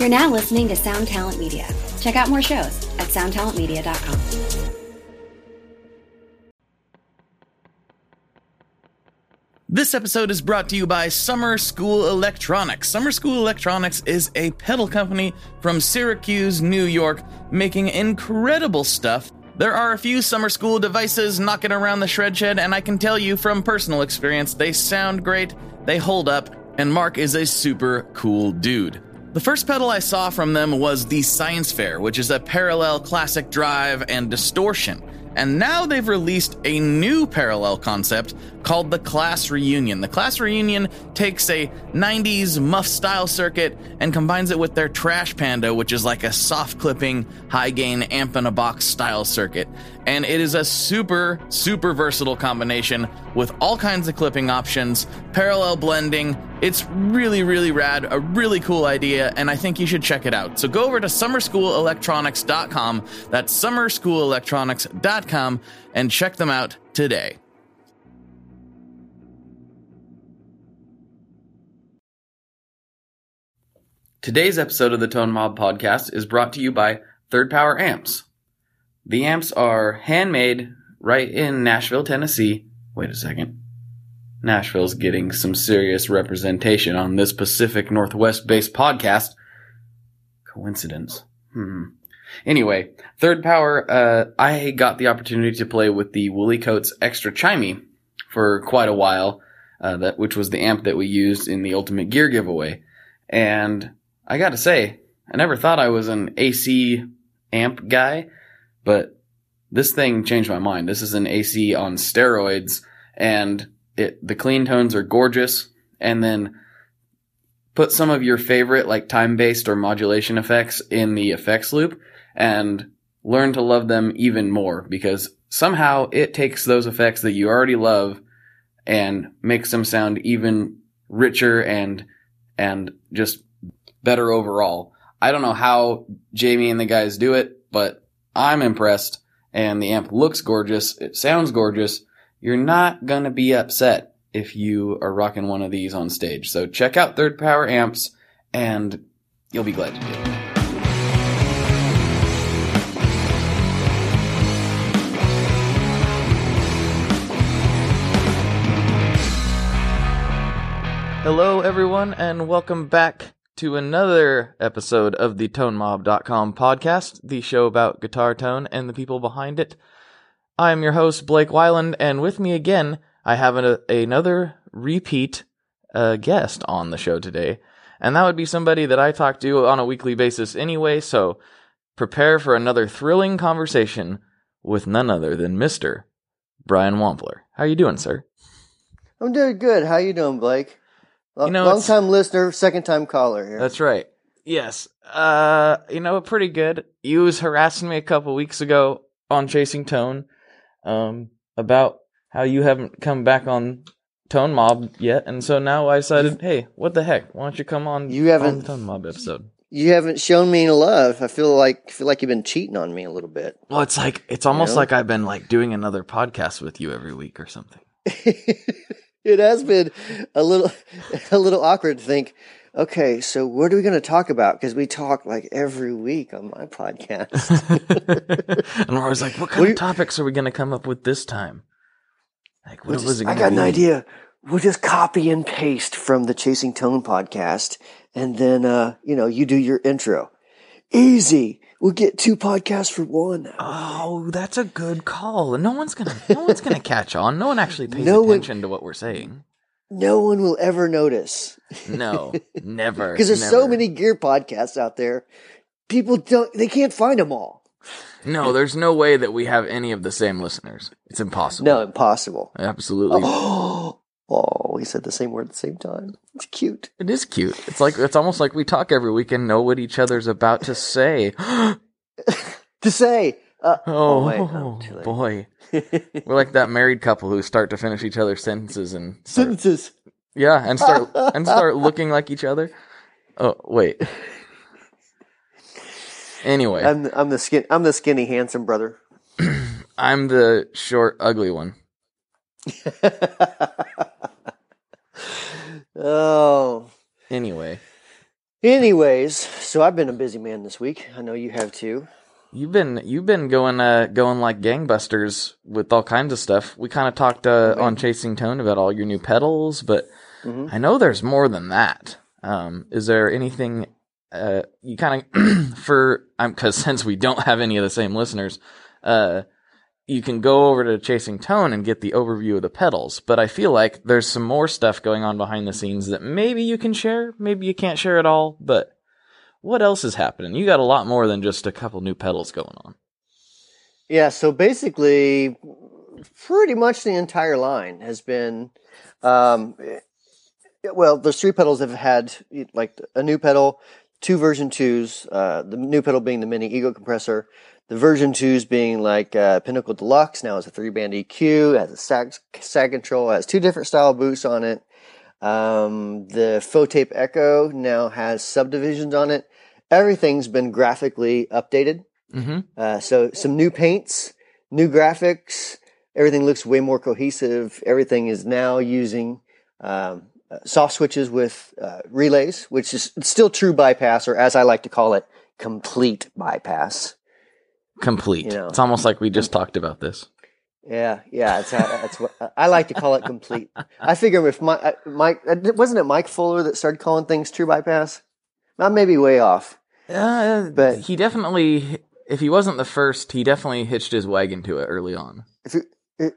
You're now listening to Sound Talent Media. Check out more shows at soundtalentmedia.com. This episode is brought to you by Summer School Electronics. Summer School Electronics is a pedal company from Syracuse, New York, making incredible stuff. There are a few summer school devices knocking around the shred shed, and I can tell you from personal experience, they sound great, they hold up, and Mark is a super cool dude. The first pedal I saw from them was the Science Fair, which is a parallel classic drive and distortion. And now they've released a new parallel concept called the Class Reunion. The Class Reunion takes a 90s muff style circuit and combines it with their Trash Panda, which is like a soft clipping, high gain amp in a box style circuit. And it is a super, super versatile combination with all kinds of clipping options, parallel blending. It's really, really rad, a really cool idea, and I think you should check it out. So go over to summerschoolelectronics.com, that's summerschoolelectronics.com, and check them out today. Today's episode of the Tone Mob podcast is brought to you by Third Power Amps. The amps are handmade right in Nashville, Tennessee. Wait a second. Nashville's getting some serious representation on this Pacific Northwest based podcast. Coincidence. Hmm. Anyway, Third Power, uh, I got the opportunity to play with the Woolly Coats Extra Chimey for quite a while, uh, that, which was the amp that we used in the Ultimate Gear giveaway. And I gotta say, I never thought I was an AC amp guy, but this thing changed my mind. This is an AC on steroids, and it the clean tones are gorgeous. And then put some of your favorite like time based or modulation effects in the effects loop, and learn to love them even more because somehow it takes those effects that you already love and makes them sound even richer and and just better overall. I don't know how Jamie and the guys do it, but I'm impressed and the amp looks gorgeous. It sounds gorgeous. You're not going to be upset if you are rocking one of these on stage. So check out Third Power amps and you'll be glad you did. Hello, everyone, and welcome back to another episode of the ToneMob.com podcast, the show about guitar tone and the people behind it. I am your host, Blake Wylie, and with me again, I have an, another repeat uh, guest on the show today. And that would be somebody that I talk to on a weekly basis anyway, so prepare for another thrilling conversation with none other than Mr. Brian Wampler. How you doing, sir? I'm doing good. How you doing, Blake? Lo- You know, long time listener, second time caller here. That's right. Yes. Uh, you know, pretty good. You was harassing me a couple weeks ago on Chasing Tone, um, about how you haven't come back on Tone Mob yet, and so now I decided, hey, what the heck? Why don't you come on? You haven't- on the Tone Mob episode. you haven't shown me any love. I feel like feel like you've been cheating on me a little bit. Well, it's like it's almost know? like I've been like doing another podcast with you every week or something. it has been a little a little awkward to think. Okay, so what are we going to talk about? Because we talk like every week on my podcast. and I was like, what kind What of you- topics are we going to come up with this time? Like, what We'll was just- it I got an idea. We'll just copy and paste from the Chasing Tone podcast, and then uh, you know you do your intro. Easy. We'll get two podcasts for one. Oh, that's a good call. No one's gonna, no one's gonna catch on. No one actually pays No one- attention to what we're saying. No one will ever notice. No, never. because there's so many gear podcasts out there. People don't, they can't find them all. No, there's no way that we have any of the same listeners. It's impossible. No, impossible. absolutely. Oh, oh, we said the same word at the same time. It's cute. It is cute. It's like it's almost like we talk every week and know what each other's about to say. To say, uh, Oh, wait, no, too late. boy, we're like that married couple who start to finish each other's sentences and start, sentences. yeah, and start and start looking like each other. Oh wait. Anyway, I'm, I'm the skin, I'm the skinny, handsome brother. I'm the short, ugly one. oh, Anyway, Anyways, so I've been a busy man this week. I know you have too. You've been you've been going uh going like gangbusters with all kinds of stuff. We kind of talked uh, on Chasing Tone about all your new pedals, but Mhm. I know there's more than that. Um, is there anything uh you kind of for I'm because since we don't have any of the same listeners, uh, you can go over to Chasing Tone and get the overview of the pedals. But I feel like there's some more stuff going on behind the scenes that maybe you can share, maybe you can't share at all, but. What else is happening? You got a lot more than just a couple new pedals going on. Yeah, so basically, pretty much the entire line has been, um, eh, well, those three pedals have had like a new pedal, two version twos. Uh, the new pedal being the mini ego compressor, the version twos being like uh, Pinnacle Deluxe. Now it's a three band EQ, has a sag, sag control, has two different style boosts on it. Um, the Faux Tape Echo now has subdivisions on it. Everything's been graphically updated. Mm-hmm. Uh, so some new paints, new graphics. Everything looks way more cohesive. Everything is now using um, uh, soft switches with uh, relays, which is still true bypass, or as I like to call it, complete bypass. Complete. You know. It's almost like we just talked about this. Yeah, yeah, that's how, that's what I like to call it. Complete. I figure if my, uh, Mike wasn't it Mike Fuller that started calling things true bypass? I may be way off. Uh, But- he definitely, if he wasn't the first, he definitely hitched his wagon to it early on. If you,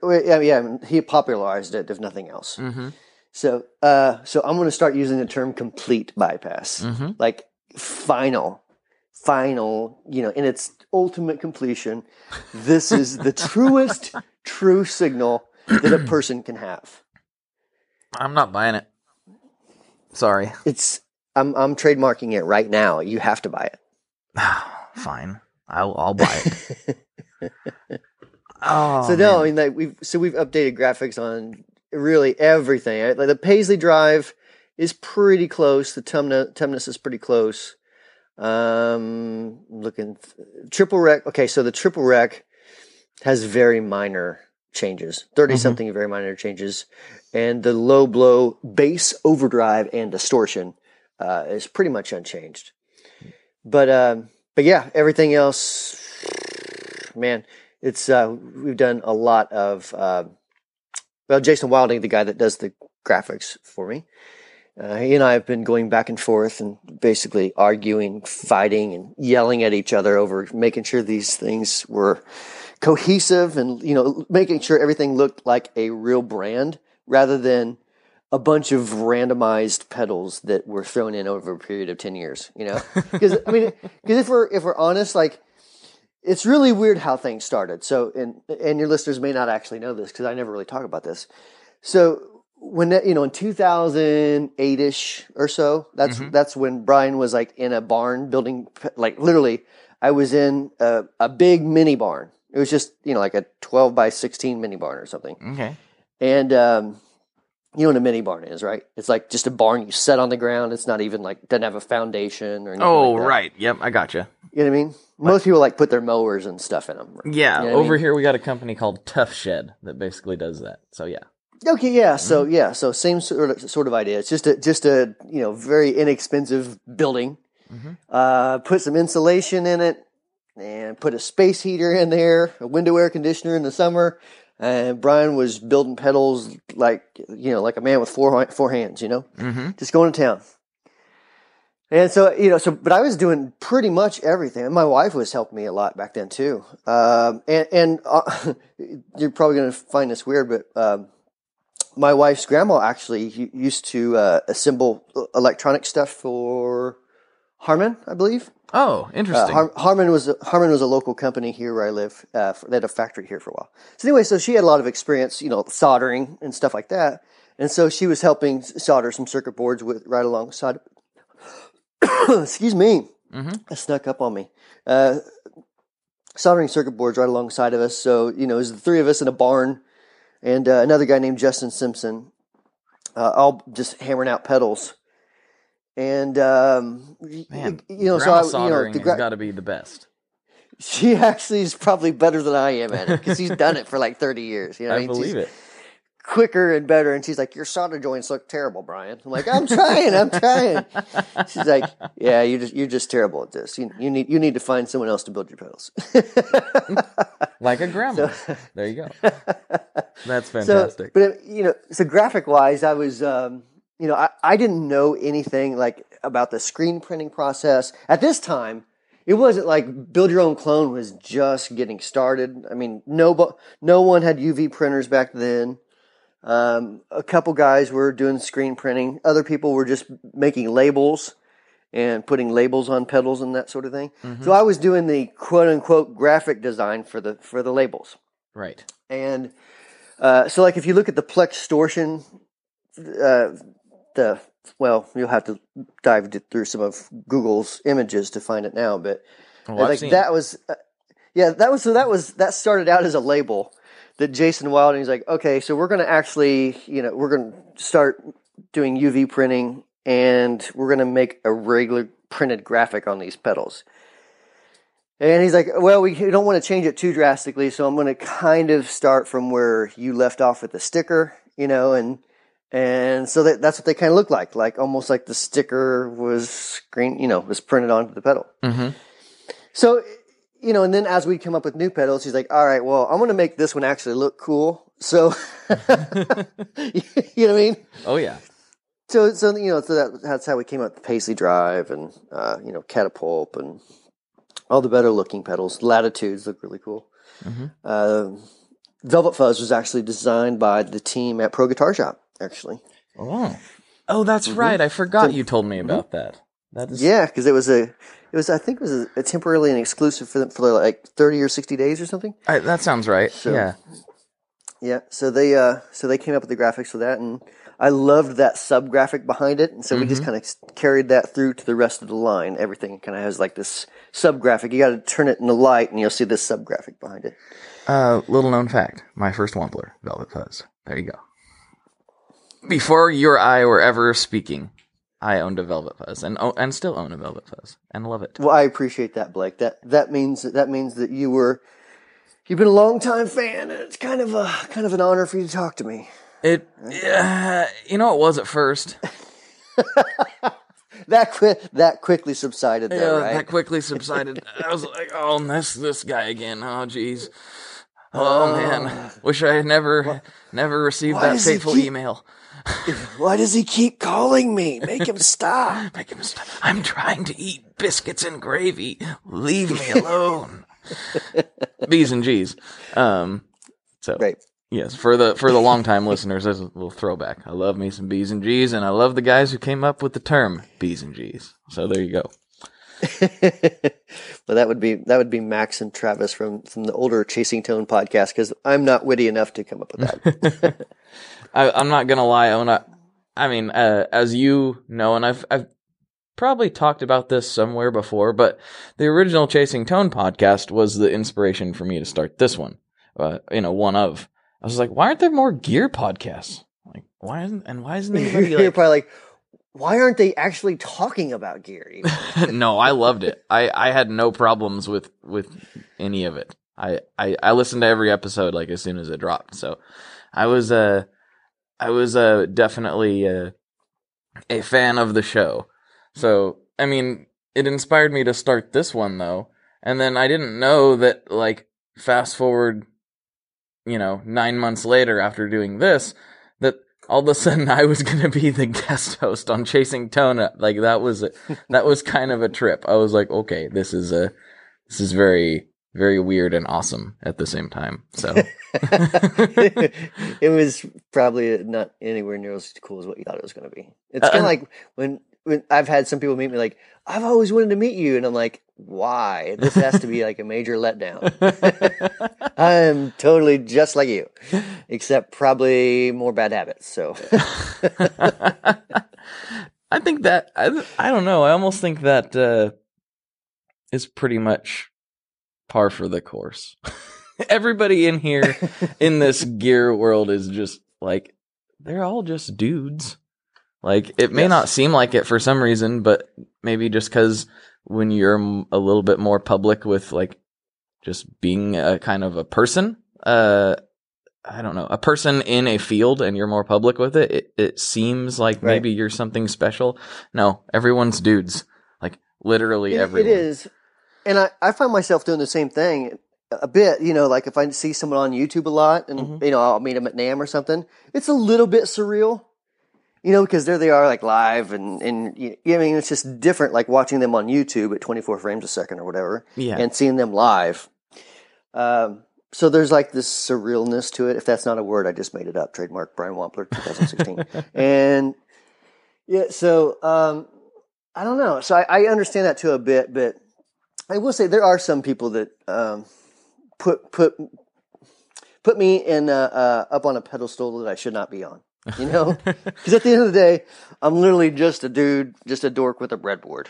yeah, yeah, he popularized it, if nothing else. Mm-hmm. So, uh, so I'm going to start using the term complete bypass, Mm-hmm. like final, final. You know, in its ultimate completion, this is the truest true signal that a person can have. I'm not buying it. Sorry. It's I'm I'm trademarking it right now. You have to buy it. Fine. I'll, I'll buy it. oh, so no, I mean like we've so we've updated graphics on really everything. right? Like the Paisley Drive is pretty close. The Tumna Tumnus is pretty close. Um, looking triple Wreck. Okay, so the triple Wreck has very minor changes, 30 Mhm. something very minor changes, and the low blow bass overdrive and distortion uh, is pretty much unchanged. But um, but yeah, everything else, man, it's uh, we've done a lot of uh, well, Jason Wilding, the guy that does the graphics for me. Uh, he and I have been going back and forth and basically arguing, fighting, and yelling at each other over making sure these things were cohesive and you know making sure everything looked like a real brand rather than a bunch of randomized pedals that were thrown in over a period of 10 years you know? Because i mean because if we're if we're honest like it's really weird how things started. So and and your listeners may not actually know this because i never really talk about this. So when that, you know in 2008ish or so that's that's when brian was like in a barn building like literally i was in a, a big mini barn. It was just you know like a 12 by 16 mini barn or something. Okay. and um, you know what a mini barn is, right? It's like just a barn you set on the ground. It's not even like doesn't have a foundation or anything. Oh, like right. Yep, I gotcha. You know what I mean? Most people like put their mowers and stuff in them. Yeah, You know what I over mean? here we got a company called Tuff Shed that basically does that. So yeah. Okay, yeah. So Mm-hmm. yeah, so same sort of sort of idea. It's just a just a you know very inexpensive building. Mhm. Uh, put some insulation in it, and put a space heater in there, a window air conditioner in the summer. And Brian was building pedals like you know like a man with four four hands. You know. Mm-hmm. just going to town. And so, you know, so, but I was doing pretty much everything. And my wife was helping me a lot back then too. Um, and, and uh, you're probably going to find this weird, but, um, my wife's grandma actually used to, uh, assemble electronic stuff for Harman, I believe. Oh, Uh, interesting. Har- Harman was a, Harman was a local company here where I live. Uh, for, they had a factory here for a while. So anyway, so she had a lot of experience, you know, soldering and stuff like that. And so she was helping solder some circuit boards with right alongside. Excuse me, Mhm. that snuck up on me. Uh, soldering circuit boards right alongside of us. So you know, it was the three of us in a barn, and uh, another guy named Justin Simpson, uh, all just hammering out pedals. And um, Man, you know, so grandma I, you know, the has gra- got to be the best. she actually is probably better than I am at it because she's done it for like 30 years. You know, what I mean? She's believe it. quicker and better. And she's like, your solder joints look terrible, Brian. I'm like, I'm trying, I'm trying. She's like, yeah, you're just you're just terrible at this. You, you need you need to find someone else to build your pedals. like a grandma. there you go. That's so, fantastic. but you know, so graphic wise, I was, um, you know, I, I didn't know anything like about the screen printing process at this time. It wasn't like build your own clone was just getting started. I mean, no, no one had UV printers back then. Um, a couple guys were doing screen printing. Other people were just making labels and putting labels on pedals and that sort of thing. So I was doing the quote unquote graphic design for the for the labels. right. And uh, so, like, if you look at the Plextortion, uh, the well, you'll have to dive through some of Google's images to find it now. But I've like that was, uh, yeah, that was so that was that started out as a label that Jason Wilding is like, okay, so we're going to actually, you know, we're going to start doing UV printing and we're going to make a regular printed graphic on these pedals. And he's like, well, we don't want to change it too drastically, so I'm going to kind of start from where you left off with the sticker, you know, and and so that, that's what they kind of look like, like almost like the sticker was screen, you know, was printed onto the pedal. Mm-hmm. So, you know, and then as we come up with new pedals, he's like, all right, well, I'm going to make this one actually look cool. So, you know what I mean? Oh yeah. So, so you know, so that, that's how we came up with Paisley Drive and uh, you know Catapult and all the better looking pedals. Latitudes look really cool. Mhm. Uh, Velvet Fuzz was actually designed by the team at Pro Guitar Shop. Actually, Oh. Oh, that's right. I forgot you told me about that. That is yeah, because it was a, it was I think it was a, a temporarily an exclusive for them for like thirty or sixty days or something. I, that sounds right. So- yeah. Yeah, so they uh, so they came up with the graphics for that, and I loved that sub graphic behind it, and so we just kind of carried that through to the rest of the line. Everything kind of has like this sub graphic. You got to turn it in the light, and you'll see this sub graphic behind it. Uh, little known fact: my first Wampler, Velvet Fuzz. There you go. Before you or I were ever speaking, I owned a Velvet Fuzz, and oh, and still own a Velvet Fuzz, and love it. Well, I appreciate that, Blake. That that means that means that you were you've been a long time fan, and it's kind of a kind of an honor for you to talk to me. It, uh, you know, it was at first. That qui- that quickly subsided, Yeah, right? that quickly subsided. I was like, oh, this this guy again. Oh, jeez. Oh man, wish I had never never received why that fateful keep- email. Why does he keep calling me? Make him stop. Make him stop. I'm trying to eat biscuits and gravy. Leave me alone. B's and G's. Um, so Right. yes, for the for the longtime listeners, there's a little throwback. I love me some B's and G's, and I love the guys who came up with the term B's and G's. So there you go. well, that would be that would be Max and Travis from from the older Chasing Tone podcast because I'm not witty enough to come up with that. I, I'm not gonna lie, Ona. I mean, uh, as you know, and I've I've probably talked about this somewhere before, but the original Chasing Tone podcast was the inspiration for me to start this one. Uh, you know, one of. I was like, why aren't there more gear podcasts? Like, why isn't and why isn't anybody You're probably like, why aren't they actually talking about even?" no, I loved it. I I had no problems with with any of it. I I I listened to every episode like as soon as it dropped. So I was uh I was uh definitely uh, a fan of the show. So I mean, it inspired me to start this one though, and then I didn't know that like fast forward, you know, nine months later after doing this, that all of a sudden I was gonna be the guest host on Chasing Tona. Like that was a, that was kind of a trip. I was like, okay, this is a this is very very weird and awesome at the same time. So it was probably not anywhere near as cool as what you thought it was going to be. It's kind Uh, of like when when I've had some people meet me like, I've always wanted to meet you, and I'm like, why? This has to be like a major letdown. I'm totally just like you, except probably more bad habits. So I think that I, I don't know. I almost think that uh, is pretty much par for the course. Everybody in here in this gear world is just like they're all just dudes. Like it may Yes. not seem like it for some reason, but maybe just because when you're a little bit more public with like just being a kind of a person, uh, I don't know, a person in a field and you're more public with it, it, it seems like Right. maybe you're something special. No, everyone's dudes. Like literally It- everyone. It is, and I, I find myself doing the same thing a bit. You know, like if I see someone on YouTube a lot, and Mhm. you know I'll meet them at NAMM or something, it's a little bit surreal. You know, because there they are, like live, and and you, I mean it's just different, like watching them on YouTube at 24 frames a second or whatever, Yeah. and seeing them live. Um, so there's like this surrealness to it. If that's not a word, I just made it up. Trademark Brian Wampler, 2016. and yeah, so um, I don't know. So I, I understand that too a bit, but I will say there are some people that um, put put put me in up on a pedestal that I should not be on. You know, because at the end of the day, I'm literally just a dude, just a dork with a breadboard.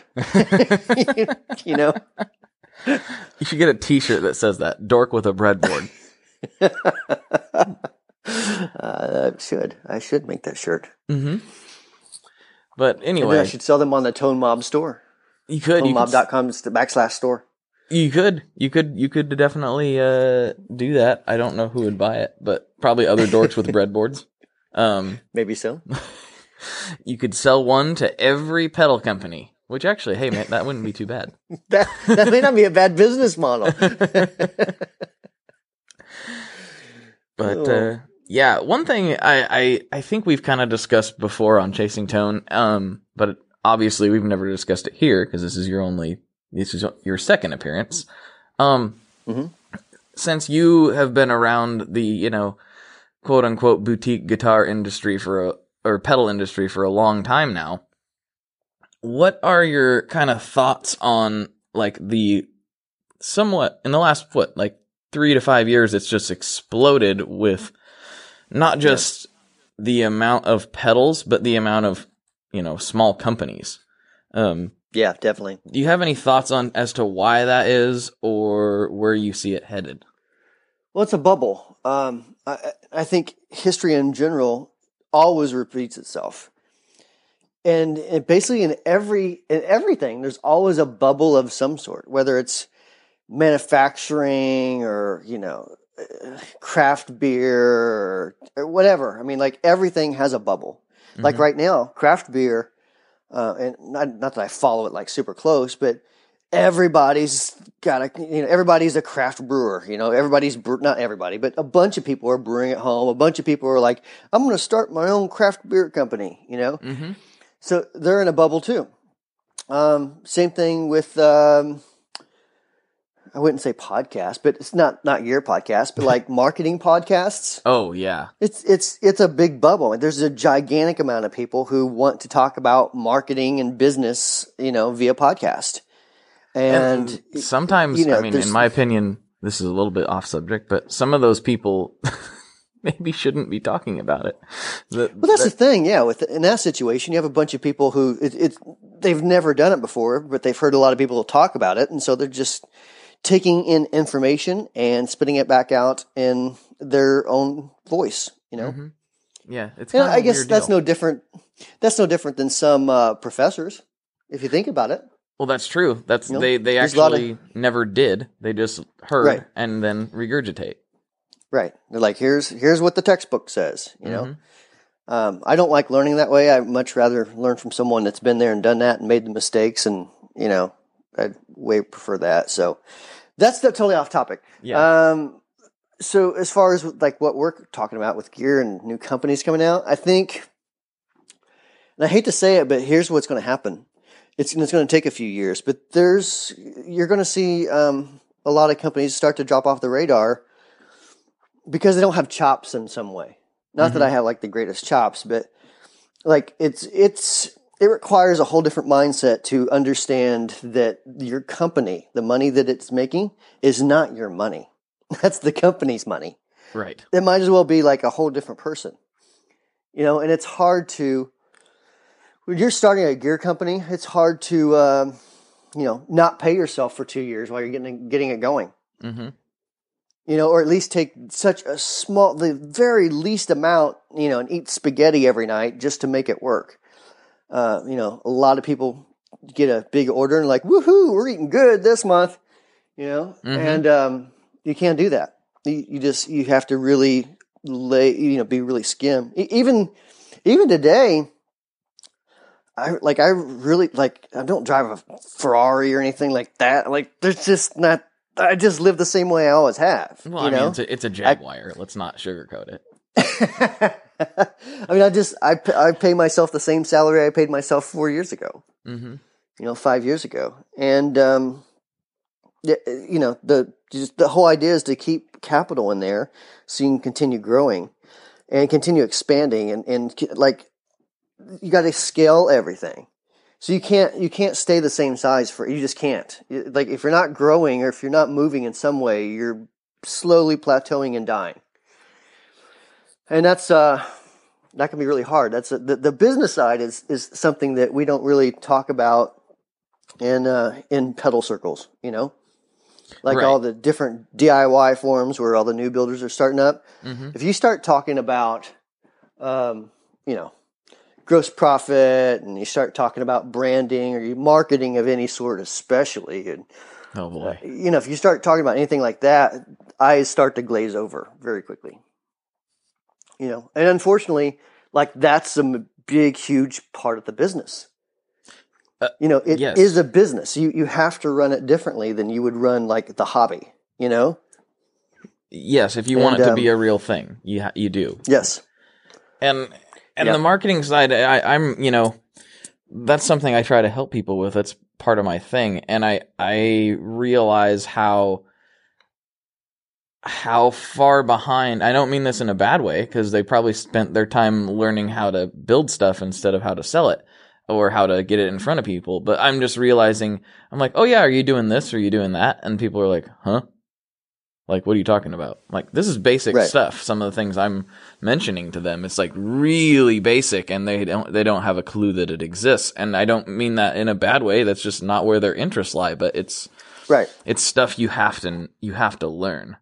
you know. You should get a T-shirt that says that "dork with a breadboard." Uh, I should. I should make that shirt. mm-hmm. But anyway, I should sell them on the Tone Mob store. you could, ToneMob.com backslash store. you could, you could, you could definitely uh, do that. I don't know who would buy it, but probably other dorks with breadboards. Um, Maybe so. you could sell one to every pedal company. Which actually, hey man, that wouldn't be too bad. That, that may not be a bad business model. But uh, yeah, one thing I, I, I think we've kind of discussed before on Chasing Tone, um, but obviously we've never discussed it here because this is your only this is your second appearance. Um, Mhm. since you have been around the you know quote unquote boutique guitar industry for a or pedal industry for a long time now, what are your kind of thoughts on like the somewhat in the last what like three to five years it's just exploded with not just the amount of pedals but the amount of you know small companies. Um yeah, definitely. do you have any thoughts on as to why that is or where you see it headed Well, it's a bubble. Um, I, I think history in general always repeats itself, and, and basically in every in everything, there's always a bubble of some sort, whether it's manufacturing or you know craft beer or, or whatever. I mean, like everything has a bubble. Like Mhm. right now, craft beer, uh, and not not that I follow it like super close, but everybody's got a you know everybody's a craft brewer. You know, everybody's bre- not everybody, but a bunch of people are brewing at home. A bunch of people are like, I'm going to start my own craft beer company. You know, mm-hmm. so they're in a bubble too. Um, same thing with um, I wouldn't say podcast, but it's not not your podcast, but like marketing podcasts. oh yeah It's it's it's a big bubble. There's a gigantic amount of people who want to talk about marketing and business, you know, via podcast. And, sometimes you know, i mean in my opinion this is a little bit off subject but some of those people maybe shouldn't be talking about it That- well, that's that- the thing, yeah. With in that situation, you have a bunch of people who it, it they've never done it before, but they've heard a lot of people talk about it, and so they're just taking in information and spitting it back out in their own voice. You know, Mhm. yeah it's And kind of I guess that's deal. no different. That's no different than some uh, professors, if you think about it. Well, that's true. That's You know, they they there's a lot of- actually never did. They just heard Right. and then regurgitate. Right. They're like, here's here's what the textbook says. You know, Mhm. um, I don't like learning that way. I much rather learn from someone that's been there and done that and made the mistakes, and you know, I way prefer that. So that's the, totally off topic. Yeah. Um, so as far as like what we're talking about with gear and new companies coming out, I think, and I hate to say it, but here's what's going to happen. It's, it's going to take a few years, but there's you're going to see um, a lot of companies start to drop off the radar because they don't have chops in some way. Not that I have like the greatest chops, but like it's it's it requires a whole different mindset to understand that your company, the money that it's making, is not your money. That's the company's money. right. It might as well be like a whole different person. You know, and it's hard to when you're starting a gear company, it's hard to um, you know not pay yourself for two years while you're getting getting it going hmm you know, or at least take such a small, the very least amount, you know, and eat spaghetti every night just to make it work. Uh, you know, a lot of people get a big order and like, woohoo, we're eating good this month, you know, Mhm. and um, you can't do that. You, you just you have to really lay, you know, be really skim. E- Even even today, I like I really like I don't drive a Ferrari or anything like that. Like there's just not. I just live the same way I always have. Well, you I know. mean, it's a, it's a Jaguar. Let's not sugarcoat it. I mean, I just I I pay myself the same salary I paid myself four years ago. Mm-hmm. You know, five years ago, and um, you know the just the whole idea is to keep capital in there so you can continue growing and continue expanding and and like you got to scale everything. So you can't you can't stay the same size for you just can't. Like if you're not growing or if you're not moving in some way, you're slowly plateauing and dying. And that's uh that can be really hard. That's a, the the business side is is something that we don't really talk about in uh in pedal circles, you know? Like Right. all the different DIY forums where all the new builders are starting up. Mm-hmm. If you start talking about um, you know, gross profit and you start talking about branding or marketing of any sort especially and Oh boy. you know, if you start talking about anything like that, eyes start to glaze over very quickly. You know, and unfortunately, like that's a m- big, huge part of the business. Uh, you know, it is yes. a business. You you have to run it differently than you would run like the hobby. You know. Yes, if you want it to um, be a real thing, you ha- you do. Yes. and and Yeah. the marketing side I, i'm you know that's something i try to help people with. That's part of my thing. And i i realize how how far behind i don't mean this in a bad way because they probably spent their time learning how to build stuff instead of how to sell it or how to get it in front of people. But i'm just realizing i'm like oh yeah are you doing this? Or are you doing that? And people are like huh? Like what are you talking about? Like this is basic Right. stuff some of the things i'm mentioning to them it's like really basic and they don't they don't have a clue that it exists and i don't mean that in a bad way that's just not where their interests lie but it's Right. it's stuff you have to you have to learn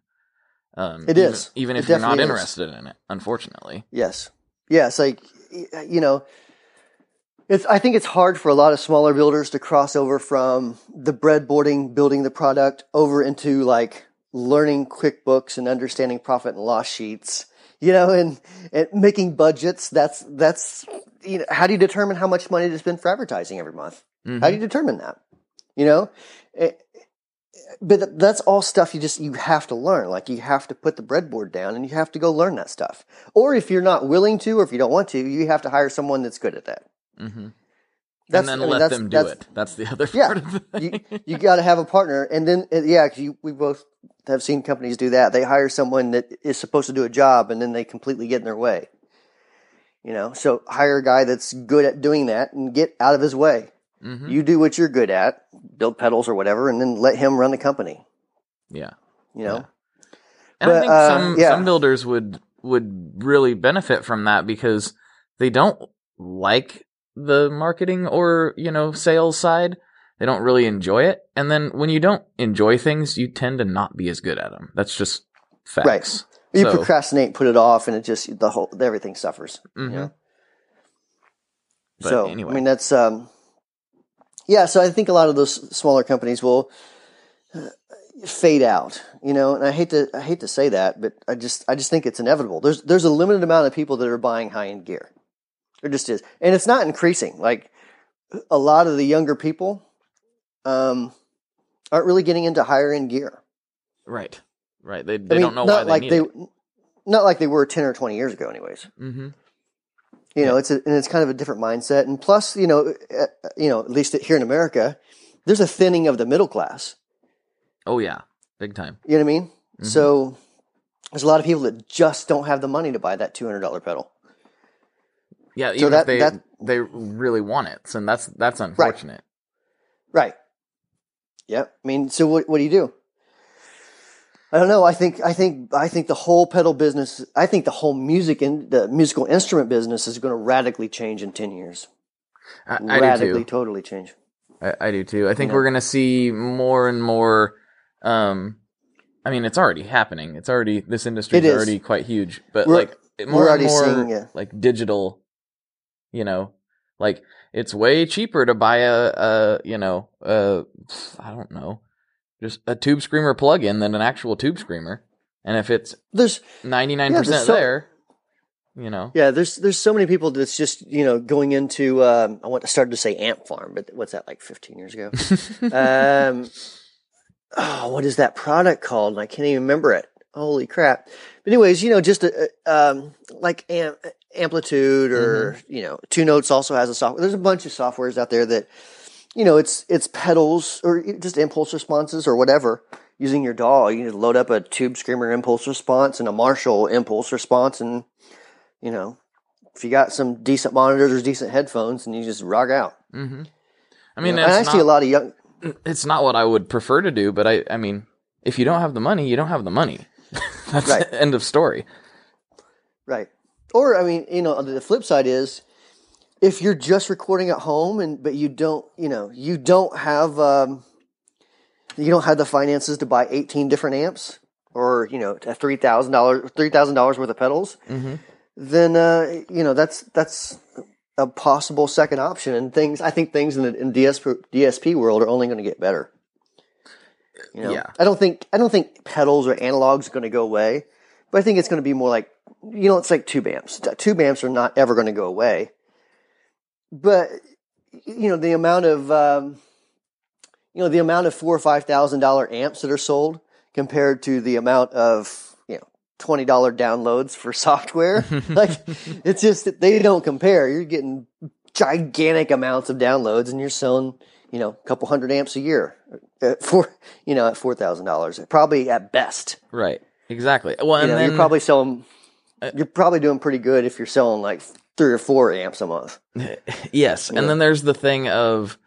um It even, even if you're not is. interested in it unfortunately Yes. Yes. Like, you know, it's, I think it's hard for a lot of smaller builders to cross over from the breadboarding, building the product over into like learning QuickBooks and understanding profit and loss sheets, you know, and, and making budgets. That's, that's, you know, how do you determine how much money to spend for advertising every month? How do you determine that? You know, Eh, but that's all stuff you just you have to learn. Like you have to put the breadboard down and you have to go learn that stuff. Or if you're not willing to, or if you don't want to, you have to hire someone that's good at that. hmm That's, and then I mean, let them do that's- it that's the other Yeah. part of the You you got to have a partner, and then yeah yeah, 'cause you, we both have seen companies do that. They hire someone that is supposed to do a job, and then they completely get in their way. You know, so hire a guy that's good at doing that and get out of his way. Mhm. You do what you're good at, build pedals or whatever, and then let him run the company. yeah You know, Yeah. And I think uh, some yeah. some builders would would really benefit from that because they don't like the marketing or you know sales side. They don't really enjoy it, and then when you don't enjoy things, you tend to not be as good at them. That's just facts. you So- procrastinate, put it off, and it just the whole everything suffers. Mhm. You know? But so anyway. I mean that's um, yeah. So I think a lot of those smaller companies will uh, fade out. You know, and I hate to I hate to say that, but I just I just think it's inevitable. There's there's a limited amount of people that are buying high end gear. There just is, and it's not increasing. Like a lot of the younger people um, aren't really getting into higher end gear. Right, right. They they I mean, don't know not why like they they need it. not like they were ten or twenty years ago, anyways. Mm-hmm. You know, it's a, and it's kind of a different mindset. And plus, you know, uh, you know, at least here in America, there's a thinning of the middle class. Oh yeah, big time. You know what I mean? Mhm. So there's a lot of people that just don't have the money to buy that two hundred dollar pedal. Yeah, even that- if they that- they really want it, so that's that's unfortunate. Right. Yep. I mean, so what what do you do? I don't know. I think I think I think the whole pedal business. I think the whole music and the musical instrument business is going to radically change in ten years. I, I do radically, too. totally change. I, I do too. I think we're gonna see more and more. Um, I mean, it's already happening. It's already this industry is already quite huge, but We're- like more we're and more seeing it. like digital. You know, like it's way cheaper to buy a, a you know, a I don't know, just a tube screamer plug-in than an actual tube screamer. And if it's There's 99% Yeah, there's so- there, you know. yeah, there's there's so many people that's just you know going into um, I want to start to say Amp Farm, but what's that like 15 years ago? um, oh, what is that product called? And I can't even remember it. Holy crap! But anyways, you know, just a, a, um, like am, AmpliTube or you know, Two Notes also has a software. There's a bunch of softwares out there that you know it's it's pedals or just impulse responses or whatever. Using your DAW, you can load up a Tube Screamer impulse response and a Marshall impulse response, and you know, if you got some decent monitors or decent headphones, and you just rock out. Mm-hmm. I You mean, know, and I it's see a lot of young. it's not what I would prefer to do, but I, I mean, if you don't have the money, you don't have the money. That's Right. the end of story. Right. Or I mean, you know, the flip side is if you're just recording at home and but you don't, you know, you don't have um you don't have the finances to buy 18 different amps or, you know, $3,000 $3,000 worth of pedals, Mhm. then uh, you know, that's that's a possible second option and things I think things in the in DSP DSP world are only going to get better. You know, Yeah. I don't think I don't think pedals or analogs are going to go away, but I think it's going to be more like you know, it's like tube amps. Tube amps are not ever going to go away, but you know the amount of um, you know the amount of four or five thousand dollar amps that are sold compared to the amount of you know twenty dollar downloads for software, like it's just that they don't compare. You're getting gigantic amounts of downloads, and you're selling you know a couple hundred amps a year at four you know at four thousand dollars, probably at best. Right. Exactly. Well, You and know, then you're probably selling. You're probably doing pretty good if you're selling like three or four amps a month. yes, and then there's the thing of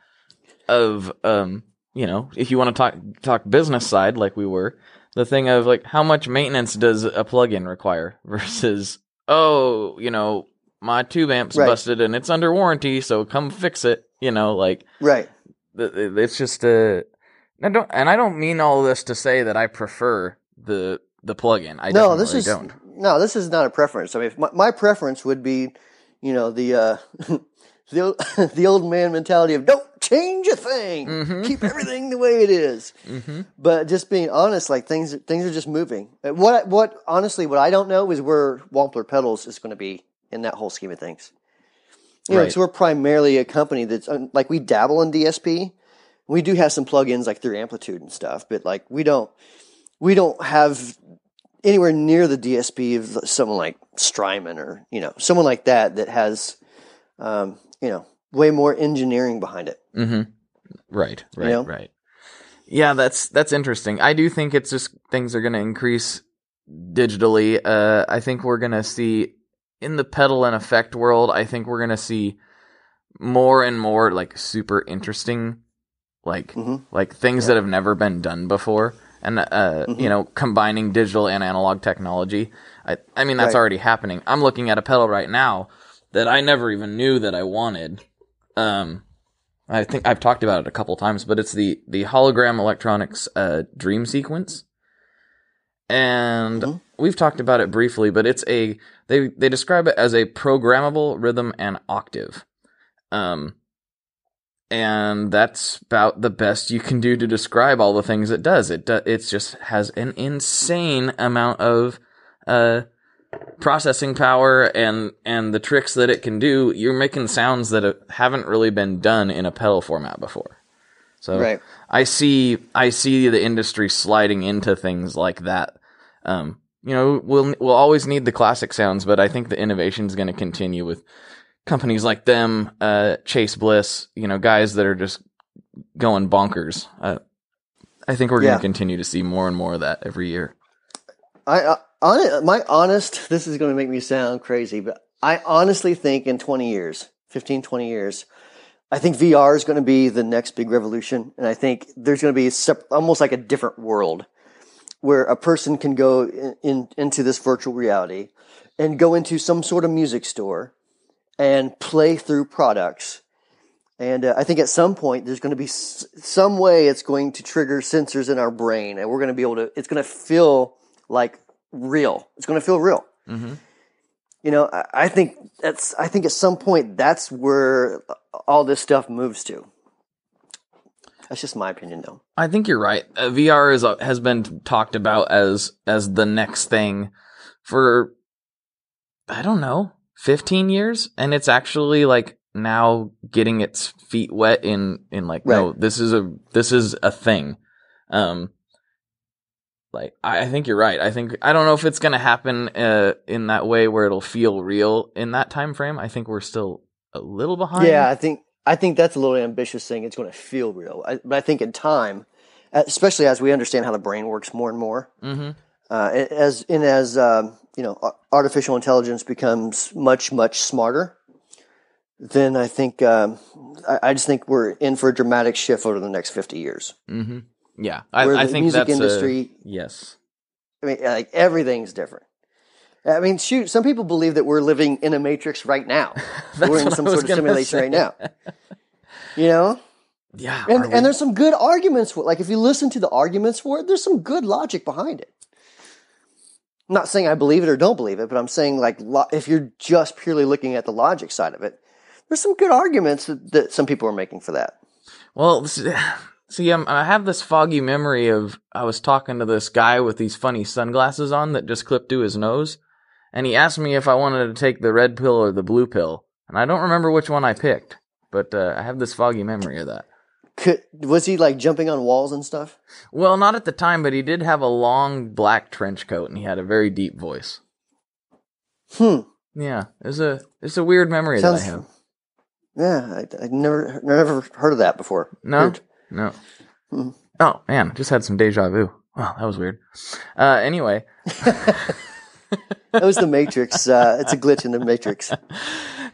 of um, you know, if you want to talk talk business side like we were, the thing of like how much maintenance does a plug-in require versus oh, you know, my tube amp's Right. busted and it's under warranty, so come fix it. You know, like Right. it's just a. I don't, and I don't mean all this to say that I prefer the the plugin. I no, this is don't. No, this is not a preference. I mean, my, my preference would be, you know, the uh, the old, the old man mentality of don't change a thing, Mhm. keep everything the way it is. hmm But just being honest, like things things are just moving. Uh, What what honestly, what I don't know is where Wampler Pedals is going to be in that whole scheme of things. You know, Right. because we're primarily a company that's like we dabble in DSP. We do have some plugins like through AmpliTube and stuff, but like we don't we don't have anywhere near the DSP of someone like Strymon or you know someone like that that has um, you know way more engineering behind it. hmm Right, right, know? right. Yeah, that's that's interesting. I do think it's just things are going to increase digitally. Uh, I think we're going to see in the pedal and effect world. I think we're going to see more and more like super interesting, like Mhm. like things that have never been done before, and uh, Mm-hmm. you know, combining digital and analog technology. I I mean that's Right. already happening. I'm looking at a pedal right now that I never even knew that I wanted. Um, I think I've talked about it a couple times, but it's the the hologram electronics uh, dream sequence, and Mhm. we've talked about it briefly. But it's a they they describe it as a programmable rhythm and octave, um, and that's about the best you can do to describe all the things it does. It do, it's just has an insane amount of uh processing power and and the tricks that it can do, you're making sounds that haven't really been done in a pedal format before. So Right. I see I see the industry sliding into things like that. Um, you know, we'll we'll always need the classic sounds, but I think the innovation is going to continue with companies like them, uh, Chase Bliss, you know, guys that are just going bonkers. Uh, I think we're Yeah. going to continue to see more and more of that every year. I, I hon- my honest, this is going to make me sound crazy, but I honestly think in 20 years, 15, 20 years, I think VR is going to be the next big revolution. And I think there's going to be sep- almost like a different world where a person can go in, in, into this virtual reality and go into some sort of music store and play through products. And uh, I think at some point there's going to be s- some way it's going to trigger sensors in our brain, and we're going to be able to. It's going to feel like real. It's going to feel real. Mm-hmm. You know, I, I think that's. I think at some point that's where all this stuff moves to. That's just my opinion, though. I think you're right. Uh, VR is uh, has been talked about as as the next thing for I don't know, 15 years and it's actually like now getting its feet wet in in like no, this is a this is a thing. Um like I, I think you're right. I think I don't know if it's going to happen uh in that way where it'll feel real in that time frame. I think we're still a little behind. Yeah, I think I think that's a little ambitious saying it's going to feel real. I, but I think in time, especially as we understand how the brain works more and more, Mhm. uh, as in as um, you know, artificial intelligence becomes much much smarter, then I think um, I, I just think we're in for a dramatic shift over the next fifty years. Mhm. Yeah. I, Where I the think music that's a- industry- yes. I mean, like everything's different. I mean, shoot, some people believe that we're living in a matrix right now. We're in some sort of simulation say. right now. You know? Yeah. And, and there's some good arguments for it. Like, if you listen to the arguments for it, there's some good logic behind it. I'm not saying I believe it or don't believe it, but I'm saying, like, lo- if you're just purely looking at the logic side of it, there's some good arguments that, that some people are making for that. Well, see, um, I have this foggy memory of I was talking to this guy with these funny sunglasses on that just clipped to his nose, and he asked me if I wanted to take the red pill or the blue pill, and I don't remember which one I picked, but uh, I have this foggy memory of that. Could, was he, like, jumping on walls and stuff? Well, not at the time, but he did have a long black trench coat, and he had a very deep voice. Hmm. Yeah, it's a it's a weird memory Sounds- that I have. Yeah, I, I never, never heard of that before. No, Weird. no. Hmm. Oh man, just had some deja vu. Wow, that was weird. Uh, anyway. That was the Matrix. Uh, it's a glitch in the Matrix.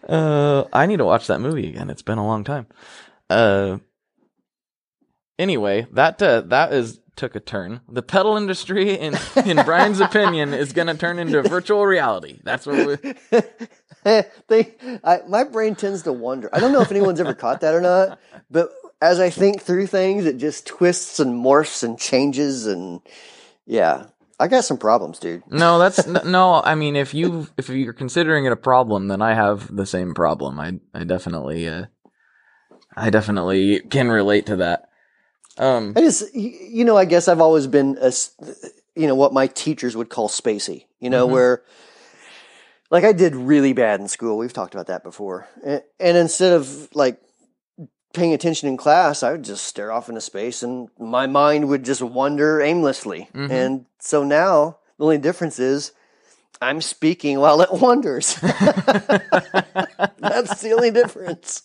Uh, I need to watch that movie again. It's been a long time. Uh, anyway, that uh, that is took a turn. The pedal industry, in in Brian's opinion, is going to turn into virtual reality. That's what we. they, I, my brain tends to wonder. I don't know if anyone's ever caught that or not, but as I think through things, it just twists and morphs and changes, and yeah, I got some problems, dude. No, that's no. I mean, if you if you're considering it a problem, then I have the same problem. I I definitely uh, I definitely can relate to that. Um, I just, you know, I guess I've always been a, you know, what my teachers would call spacey. You know, Mhm. where like I did really bad in school. We've talked about that before, and, and instead of like paying attention in class, I would just stare off into space, and my mind would just wander aimlessly. Mhm. And so now the only difference is. I'm speaking while it wanders. That's the only difference.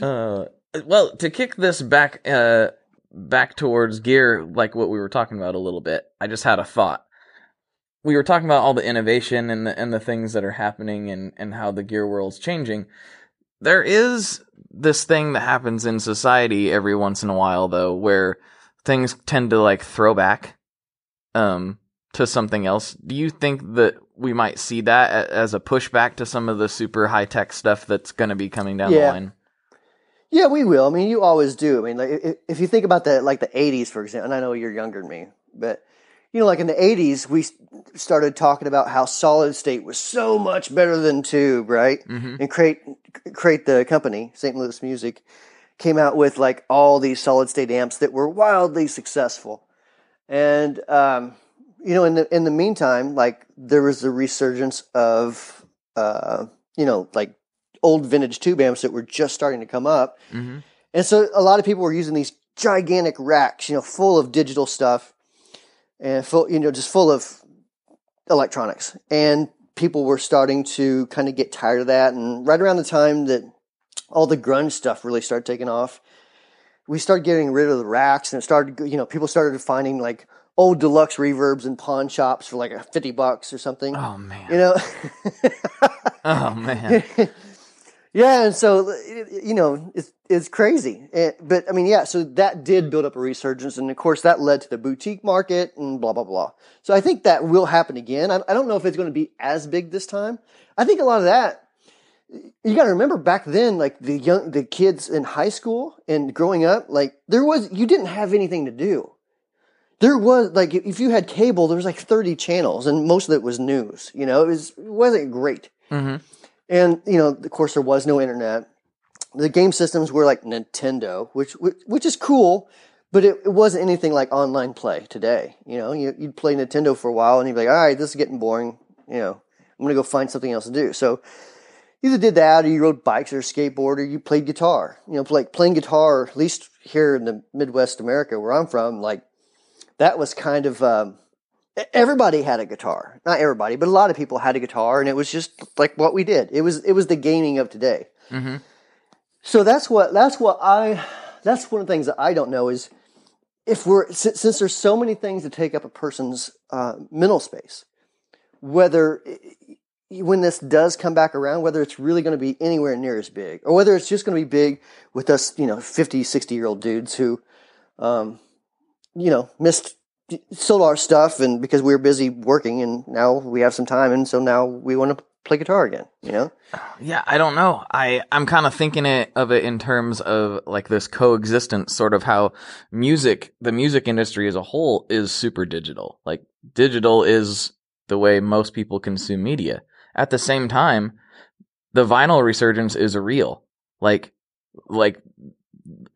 Uh, well, to kick this back, uh, back towards gear, like what we were talking about a little bit, I just had a thought. We were talking about all the innovation and the and the things that are happening and and how the gear world's changing. There is this thing that happens in society every once in a while, though, where things tend to like throw back, um, to something else. Do you think that we might see that as a pushback to some of the super high tech stuff that's going to be coming down the line? Yeah, we will. I mean, you always do. I mean, like if, if you think about the like the '80s, for example, and I know you're younger than me, but you know, like in the '80s, we started talking about how solid state was so much better than tube, right? Mm-hmm. And Crate Crate the company St. Louis Music came out with like all these solid state amps that were wildly successful, and um, you know, in the in the meantime, like there was a resurgence of uh, you know, like old vintage tube amps that were just starting to come up. Mm-hmm. And so a lot of people were using these gigantic racks, you know, full of digital stuff and full, you know, just full of electronics. And people were starting to kind of get tired of that. And right around the time that all the grunge stuff really started taking off, we started getting rid of the racks and it started, you know, people started finding like old deluxe reverbs in pawn shops for like a 50 bucks or something. Oh man. You know, Oh man. Yeah, and so you know it's it's crazy, Eh, but I mean, yeah. So that did build up a resurgence, and of course that led to the boutique market and blah blah blah. So I think that will happen again. I, I don't know if it's going to be as big this time. I think a lot of that you got to remember back then, like the young the kids in high school and growing up, like there was you didn't have anything to do. There was like if you had cable, there was like thirty channels, and most of it was news. You know, it was it wasn't great. hmm And, you know, of course, there was no internet. the game systems were like Nintendo, which which, which is cool, but it, it wasn't anything like online play today. You know, you, you'd play Nintendo for a while and you'd be like, all right, this is getting boring. You know, I'm gonna go find something else to do. So either did that or you rode bikes or skateboard or you played guitar. You know, like playing guitar, at least here in the Midwest America where I'm from, like that was kind of um, everybody had a guitar. Not everybody, but a lot of people had a guitar, and it was just like what we did. It was it was the gaming of today. Mm-hmm. So that's what that's what I that's one of the things that I don't know is if we're since, since there's so many things that take up a person's uh, mental space, whether when this does come back around, whether it's really going to be anywhere near as big, or whether it's just going to be big with us, you know, 50, 60 year old dudes who, um, you know, missed sold our stuff and because we were busy working and now we have some time and so now we want to play guitar again you know Yeah, I don't know. I I'm kind of thinking it of it in terms of like this coexistence, sort of how music, the music industry as a whole, is super digital. Like digital is the way most people consume media. At the same time, the vinyl resurgence is real. Like like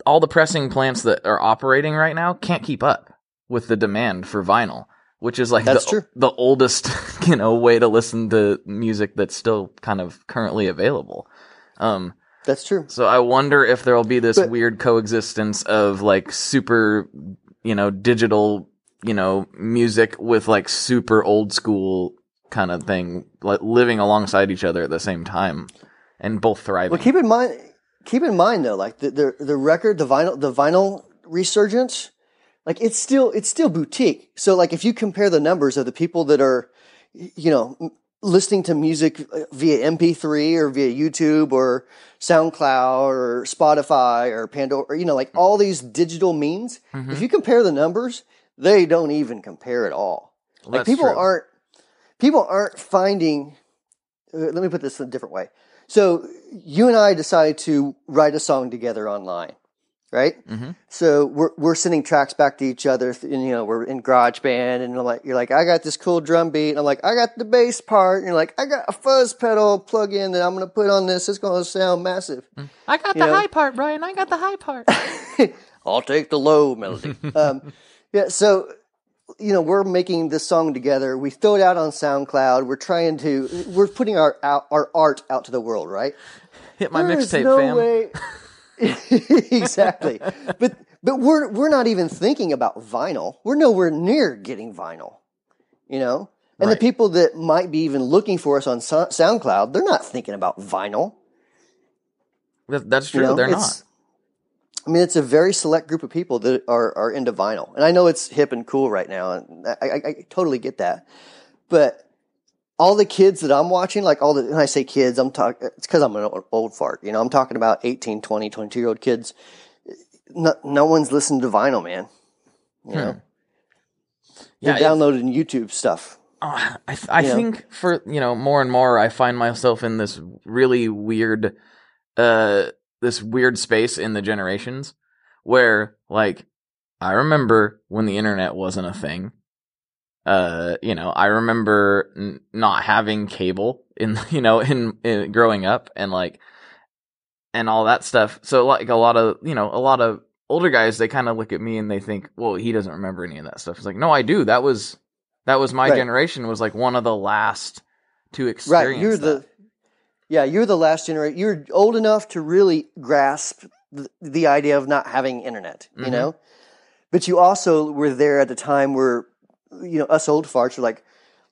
all the pressing plants that are operating right now can't keep up with the demand for vinyl, which is like That's the, true. the oldest, you know, way to listen to music that's still kind of currently available. Um, that's true so I wonder if there'll be this But- weird coexistence of like super, you know, digital, you know, music with like super old school kind of thing, like living alongside each other at the same time and both thriving. well keep in mind keep in mind though like the the, the record the vinyl the vinyl resurgence like it's still it's still boutique so like if you compare the numbers of the people that are you know listening to music uh, via mp3 or via youtube or soundcloud or spotify or pandora or, you know like all these digital means Mm-hmm. if you compare the numbers they don't even compare at all like people true. aren't people aren't finding uh, let me put this in a different way so you and i decided to write a song together online right Mhm. so we're, we're sending tracks back to each other and you know we're in GarageBand and you're like you're like i got this cool drum beat and i'm like i got the bass part and you're like i got a fuzz pedal plug in that i'm going to put on this it's going to sound massive I got you know? part, Brian. I got the high part. I'll take the low melody. um, yeah, so you know we're making this song together. We throw it out on SoundCloud. We're trying to we're putting our our art out to the world, right? Hit my There is mixtape, no fam. way- exactly, but but we're we're not even thinking about vinyl. We're nowhere near getting vinyl, you know. And Right. the people that might be even looking for us on So- SoundCloud, they're not thinking about vinyl. That- That's You true. know, They're not. I mean, it's a very select group of people that are, are into vinyl, and I know it's hip and cool right now, and I, I, I totally get that. But all the kids that I'm watching, like all the, when I say kids, I'm talking, it's because I'm an old, old fart, you know, I'm talking about 18, 20, 22 year old kids. No, no one's listening to vinyl, man. You know, Yeah, they're downloading YouTube stuff. Uh, I, th- I You know? think for you know more and more, I find myself in this really weird, uh, this weird space in the generations where, like, I remember when the internet wasn't a thing. Uh, you know, I remember n- not having cable in you know in, in growing up and like and all that stuff. So like a lot of you know a lot of older guys, they kind of look at me and they think, well, he doesn't remember any of that stuff. It's like, no, I do. That was that was my Right. generation. Was like one of the last to experience. Right. You're that. the, yeah, you're the last generation. You're old enough to really grasp the, the idea of not having internet, you Mhm. know? But you also were there at the time where, you know, us old farts are like,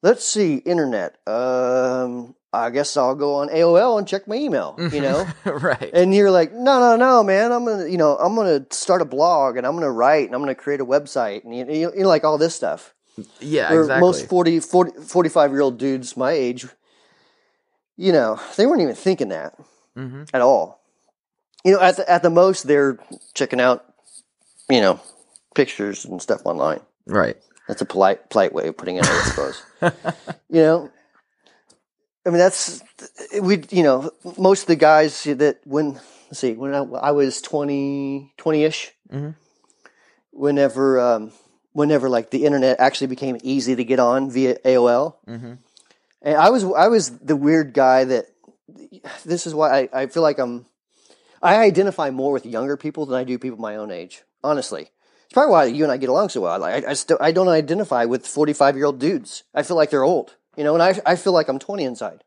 let's see, internet. Um, I guess I'll go on AOL and check my email, you know? right. And you're like, no, no, no, man. I'm gonna, you know, I'm gonna start a blog and I'm gonna write and I'm gonna create a website and you, you, you know, like all this stuff. yeah, Where exactly. most 40, 40, 45 year old dudes my age, you know, they weren't even thinking that hmm at all. You know, at the, at the most, they're checking out, you know, pictures and stuff online. Right. That's a polite, polite way of putting it, I suppose. you know, I mean, that's we. You know, most of the guys that when let's see, when I, I was 20, 20 ish, Mhm. whenever, um, whenever like the internet actually became easy to get on via AOL, hmm and I was I was the weird guy that this is why I, I feel like I'm I identify more with younger people than I do people my own age. Honestly, it's probably why you and I get along so well. Like, I, I still I don't identify with forty five year old dudes. I feel like they're old, you know, and I I feel like I'm twenty inside.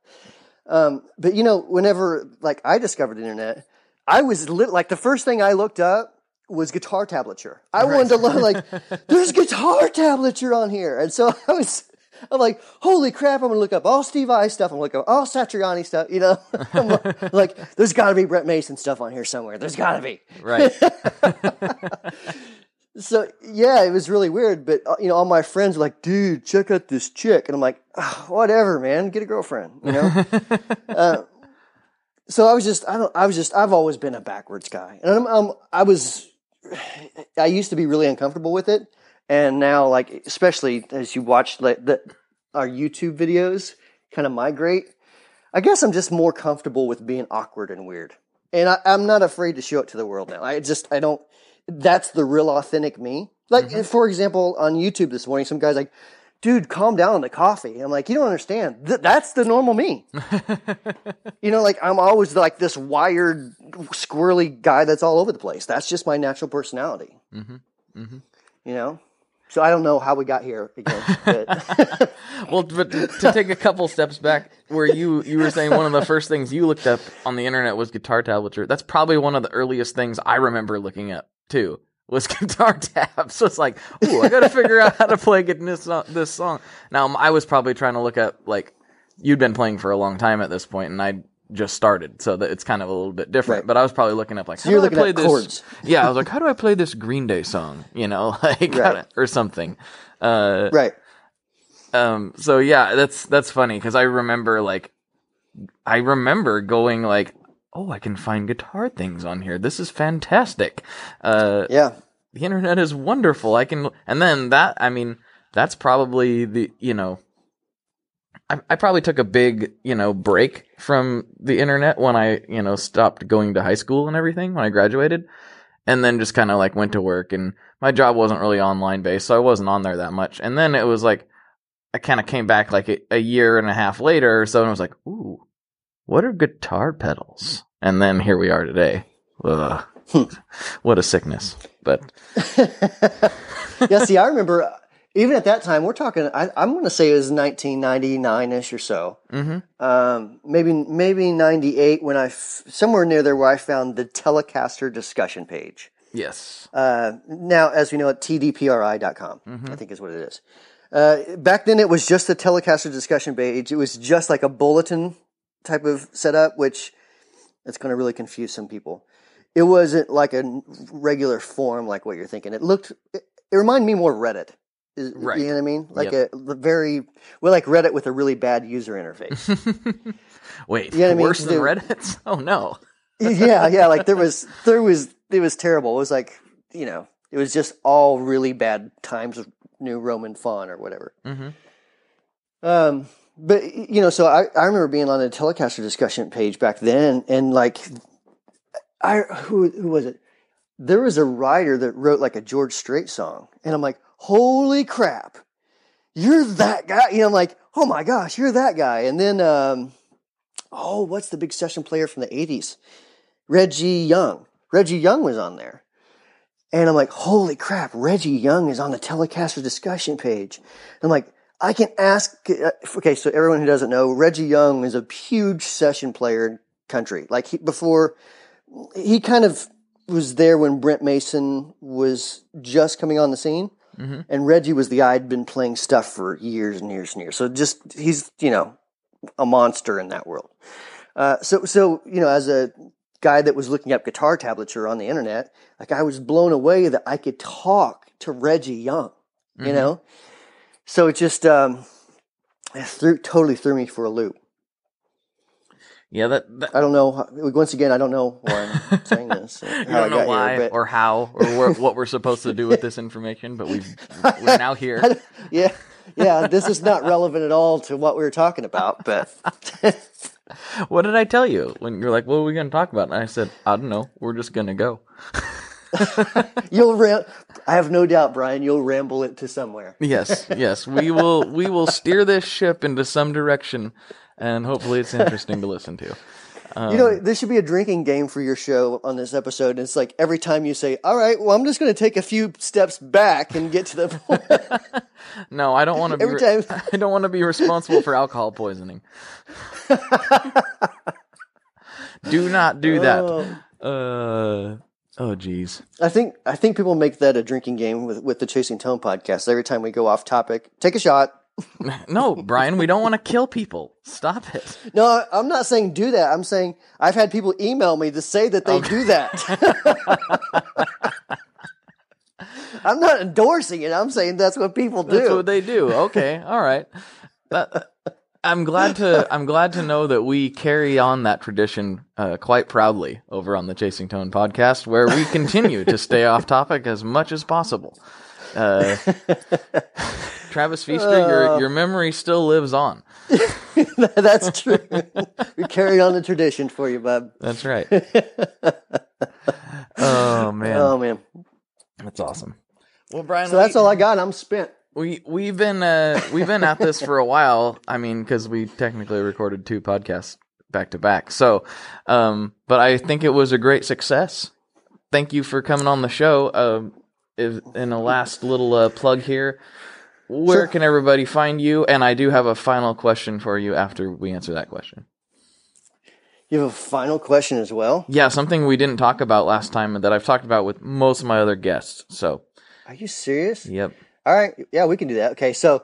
Um, but you know, whenever like I discovered the internet, I was lit, like the first thing I looked up was guitar tablature. I wanted to learn like there's guitar tablature on here, and so I was. I'm like, holy crap! I'm gonna look up all Steve Vai stuff. I'm gonna look up all Satriani stuff. You know, like, like, there's got to be Brent Mason stuff on here somewhere. There's got to be. Right. So yeah, it was really weird. But uh, you know, all my friends were like, "Dude, check out this chick," and I'm like, "Ah, "Whatever, man. Get a girlfriend." You know. uh, so I was just, I don't, I was just, I've always been a backwards guy, and I'm, I'm, I was, I used to be really uncomfortable with it, and now, like, especially as you watch like the our YouTube videos kind of migrate, I guess I'm just more comfortable with being awkward and weird, and I, I'm not afraid to show it to the world now. I just, I don't that's the real authentic me. Like, mm-hmm. for example, on YouTube this morning, some guy's like, dude, calm down on the coffee. I'm like, you don't understand. Th- that's the normal me. you know, like, I'm always like this wired, squirrely guy that's all over the place. That's just my natural personality. Mm-hmm. Mm-hmm. You know? So I don't know how we got here again. But Well, but to, to take a couple steps back, where you you were saying one of the first things you looked up on the internet was guitar tablature. That's probably one of the earliest things I remember looking up too. Was guitar tabs. So it's like, ooh, I got to figure out how to play this this song. Now I was probably trying to look up like you'd been playing for a long time at this point, and I just started, so that it's kind of a little bit different. Right. But I was probably looking up like, how you're do I play this? chords. Yeah, I was like, how do I play this Green Day song? You know, like Right. or something. Uh, right. um so yeah that's that's funny because i remember like i remember going like oh i can find guitar things on here. This is fantastic. Uh Yeah. the internet is wonderful. I can and then that i mean that's probably the you know I, I probably took a big you know break from the internet when i you know stopped going to high school and everything when i graduated and then just kind of like went to work and my job wasn't really online based so i wasn't on there that much and then it was like i kind of came back like a, a year and a half later or so and I was like ooh what are guitar pedals and then here we are today Ugh. what a sickness but yeah, see, I remember uh, even at that time, we're talking, I, I'm going to say it was 1999 ish or so. mm-hmm. Um, maybe, maybe 98 when I, f- somewhere near there where I found the Telecaster discussion page. yes Uh, now, as we know, at tdpri.com, Mm-hmm. I think is what it is. Uh, back then, it was just a Telecaster discussion page. It was just like a bulletin type of setup, which it's going to really confuse some people. It wasn't like a regular form like what you're thinking. It looked, it, it reminded me more of Reddit. Is- Right. You know what I mean? Like Yep. a very, well, like Reddit with a really bad user interface. wait You know what I mean? worse than Dude. reddit's oh no yeah, yeah. Like there was, there was, it was terrible. It was like, you know, it was just all really bad times of New Roman font or whatever. mm-hmm. Um, but you know, so I, I remember being on a Telecaster discussion page back then, and like, I who who was it? There was a writer that wrote like a George Strait song, and I'm like, holy crap, you're that guy. You know, I'm like, oh my gosh, you're that guy. And then, um, oh, what's the big session player from the '80s? Reggie Young. Reggie Young was on there. And I'm like, holy crap, Reggie Young is on the Telecaster discussion page. I'm like, I can ask. Okay, so everyone who doesn't know, Reggie Young is a huge session player in country. Like he, before, he kind of was there when Brent Mason was just coming on the scene, and Reggie was the guy who'd been playing stuff for years and years and years. So just he's you know a monster in that world. Uh, so so you know as a guy that was looking up guitar tablature on the internet, like I was blown away that I could talk to Reggie Young, you know. So it just um, it threw, totally threw me for a loop. yeah that, that I don't know. Once again, I don't know why I'm saying this. you don't know why here, or how or where, what we're supposed to do with this information, but we've we're now here. yeah, yeah. This is not relevant at all to what we were talking about, but What did I tell you when you're like, "What are we going to talk about?" And I said, "I don't know. We're just going to go." you'll. Ram- I have no doubt, Brian. You'll ramble it to somewhere. Yes, yes. We will we will steer this ship into some direction, and hopefully it's interesting to listen to. you know, this should be a drinking game for your show on this episode. It's like every time you say, "All right, well, I'm just going to take a few steps back and get to the point." No, I don't want to be. Every re- time- I don't want to be responsible for alcohol poisoning. do not do that. Uh. Oh, geez. I think I think people make that a drinking game with with the Chasing Tone podcast. Every time we go off topic, take a shot. No, Brian, we don't want to kill people. Stop it. No, I'm not saying do that. I'm saying I've had people email me to say that they do that. I'm not endorsing it. I'm saying that's what people do. That's what they do. Okay, all right. That, I'm glad to I'm glad to know that we carry on that tradition uh, quite proudly over on the Chasing Tone podcast, where we continue to stay off topic as much as possible. Uh, Travis Feaster, your your memory still lives on. that's true. we carry on the tradition for you, bub. That's right. oh man, Oh man. that's awesome. Well, Brian, So that's all I got. I'm spent. We we've been uh, we've been at this for a while. I mean, because we technically recorded two podcasts back to back. So, um, but I think it was a great success. Thank you for coming on the show. Um, if, in a last little uh, plug here, where Sure. can everybody find you? And I do have a final question for you after we answer that question. You have a final question as well. Yeah, something we didn't talk about last time that I've talked about with most of my other guests. So, Are you serious? yep. All right. Yeah, we can do that. Okay. So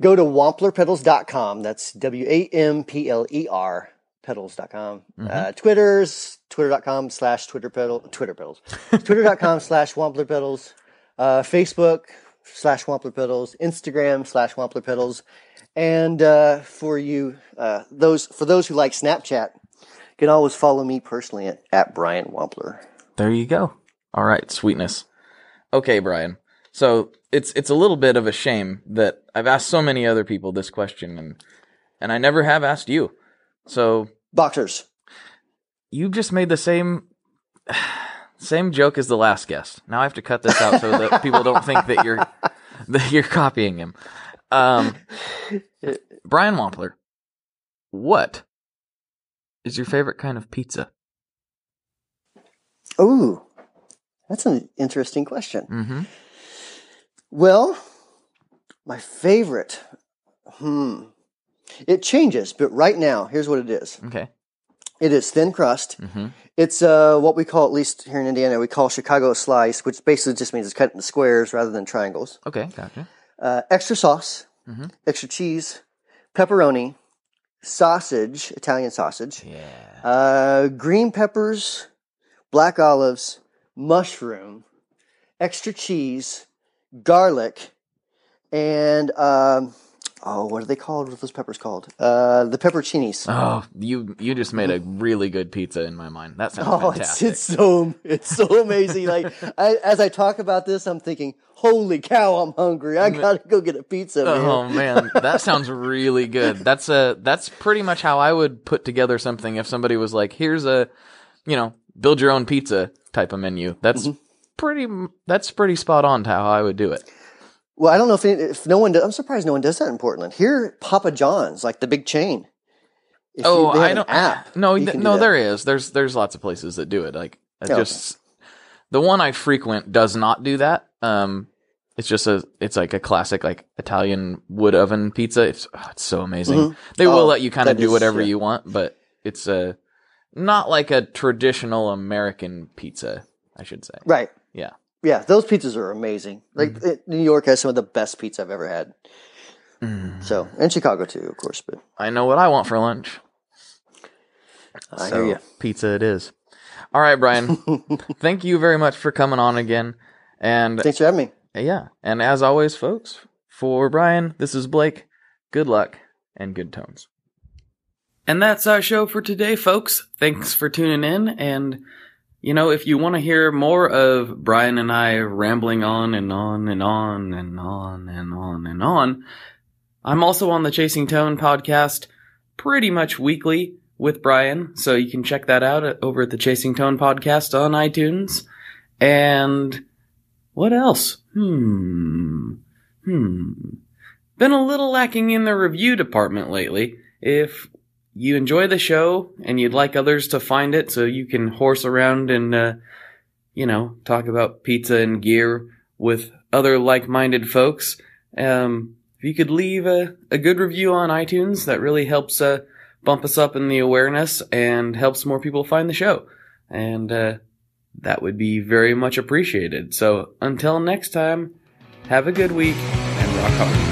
go to wamplerpedals.com. That's W A M P L E R pedals.com. Uh, Twitter's twitter.com slash Twitter pedal, Twitter pedals, twitter.com slash Wampler pedals, uh, Facebook slash Wampler pedals, Instagram slash Wampler pedals. And, uh, for you, uh, those, for those who like Snapchat, you can always follow me personally at, at Brian Wampler. There you go. All right, sweetness. Okay, Brian. So it's it's a little bit of a shame that I've asked so many other people this question and and I never have asked you. So Boxers. you just made the same same joke as the last guest. Now I have to cut this out so that people don't think that you're that you're copying him. Um, Brian Wampler, what is your favorite kind of pizza? Ooh, that's an interesting question. Mm-hmm. Well, my favorite. Hmm. It changes, but right now, here's what it is. Okay. It is thin crust. Mm-hmm. It's uh, what we call, at least here in Indiana, we call Chicago slice, which basically just means it's cut into squares rather than triangles. Okay. Gotcha. Uh, extra sauce, Mhm. extra cheese, pepperoni, sausage, Italian sausage, Yeah. uh, green peppers, black olives, mushroom, extra cheese, garlic, and um, oh, what are they called? What are those peppers called? Uh, the pepperoncinis. Oh, you you just made a really good pizza in my mind. That sounds Oh, it's, it's so it's so amazing. Like I, as I talk about this, I'm thinking, "Holy cow, I'm hungry! I gotta go get a pizza." Man. Oh man, that sounds really good. That's a that's pretty much how I would put together something if somebody was like, "Here's a, you know, build your own pizza type of menu." That's Mm-hmm. Pretty that's pretty spot on to how I would do it. Well, I don't know if any, if no one. Does, I'm surprised no one does that in Portland. Here, Papa John's, like the big chain. If oh, you, I don't. App. no, th- no, there is. There's there's lots of places that do it. Like Okay. just the one I frequent does not do that. Um, it's just a it's like a classic like Italian wood oven pizza. It's oh, it's so amazing. Mhm. They will Oh, let you kind of do is- whatever yeah. you want, but it's a not like a traditional American pizza. I should say. Right. Yeah. Yeah, those pizzas are amazing. Like Mm-hmm. it, New York has some of the best pizza I've ever had. Mm. So, and Chicago too, of course. But I know what I want for lunch. I So, hear you. Pizza it is. All right, Brian. thank you very much for coming on again. And Thanks for having me. Yeah. And as always, folks, for Brian, this is Blake. Good luck and good tones. And that's our show for today, folks. Thanks for tuning in. And, you know, if you want to hear more of Brian and I rambling on and on and on and on and on and on, I'm also on the Chasing Tone podcast pretty much weekly with Brian. So you can check that out over at the Chasing Tone podcast on iTunes. And what else? Hmm. Hmm. Been a little lacking in the review department lately. If you enjoy the show and you'd like others to find it so you can horse around and, uh, you know, talk about pizza and gear with other like minded folks, um, if you could leave a, a good review on iTunes, that really helps uh, bump us up in the awareness and helps more people find the show. And uh, that would be very much appreciated. So until next time, have a good week and rock hard.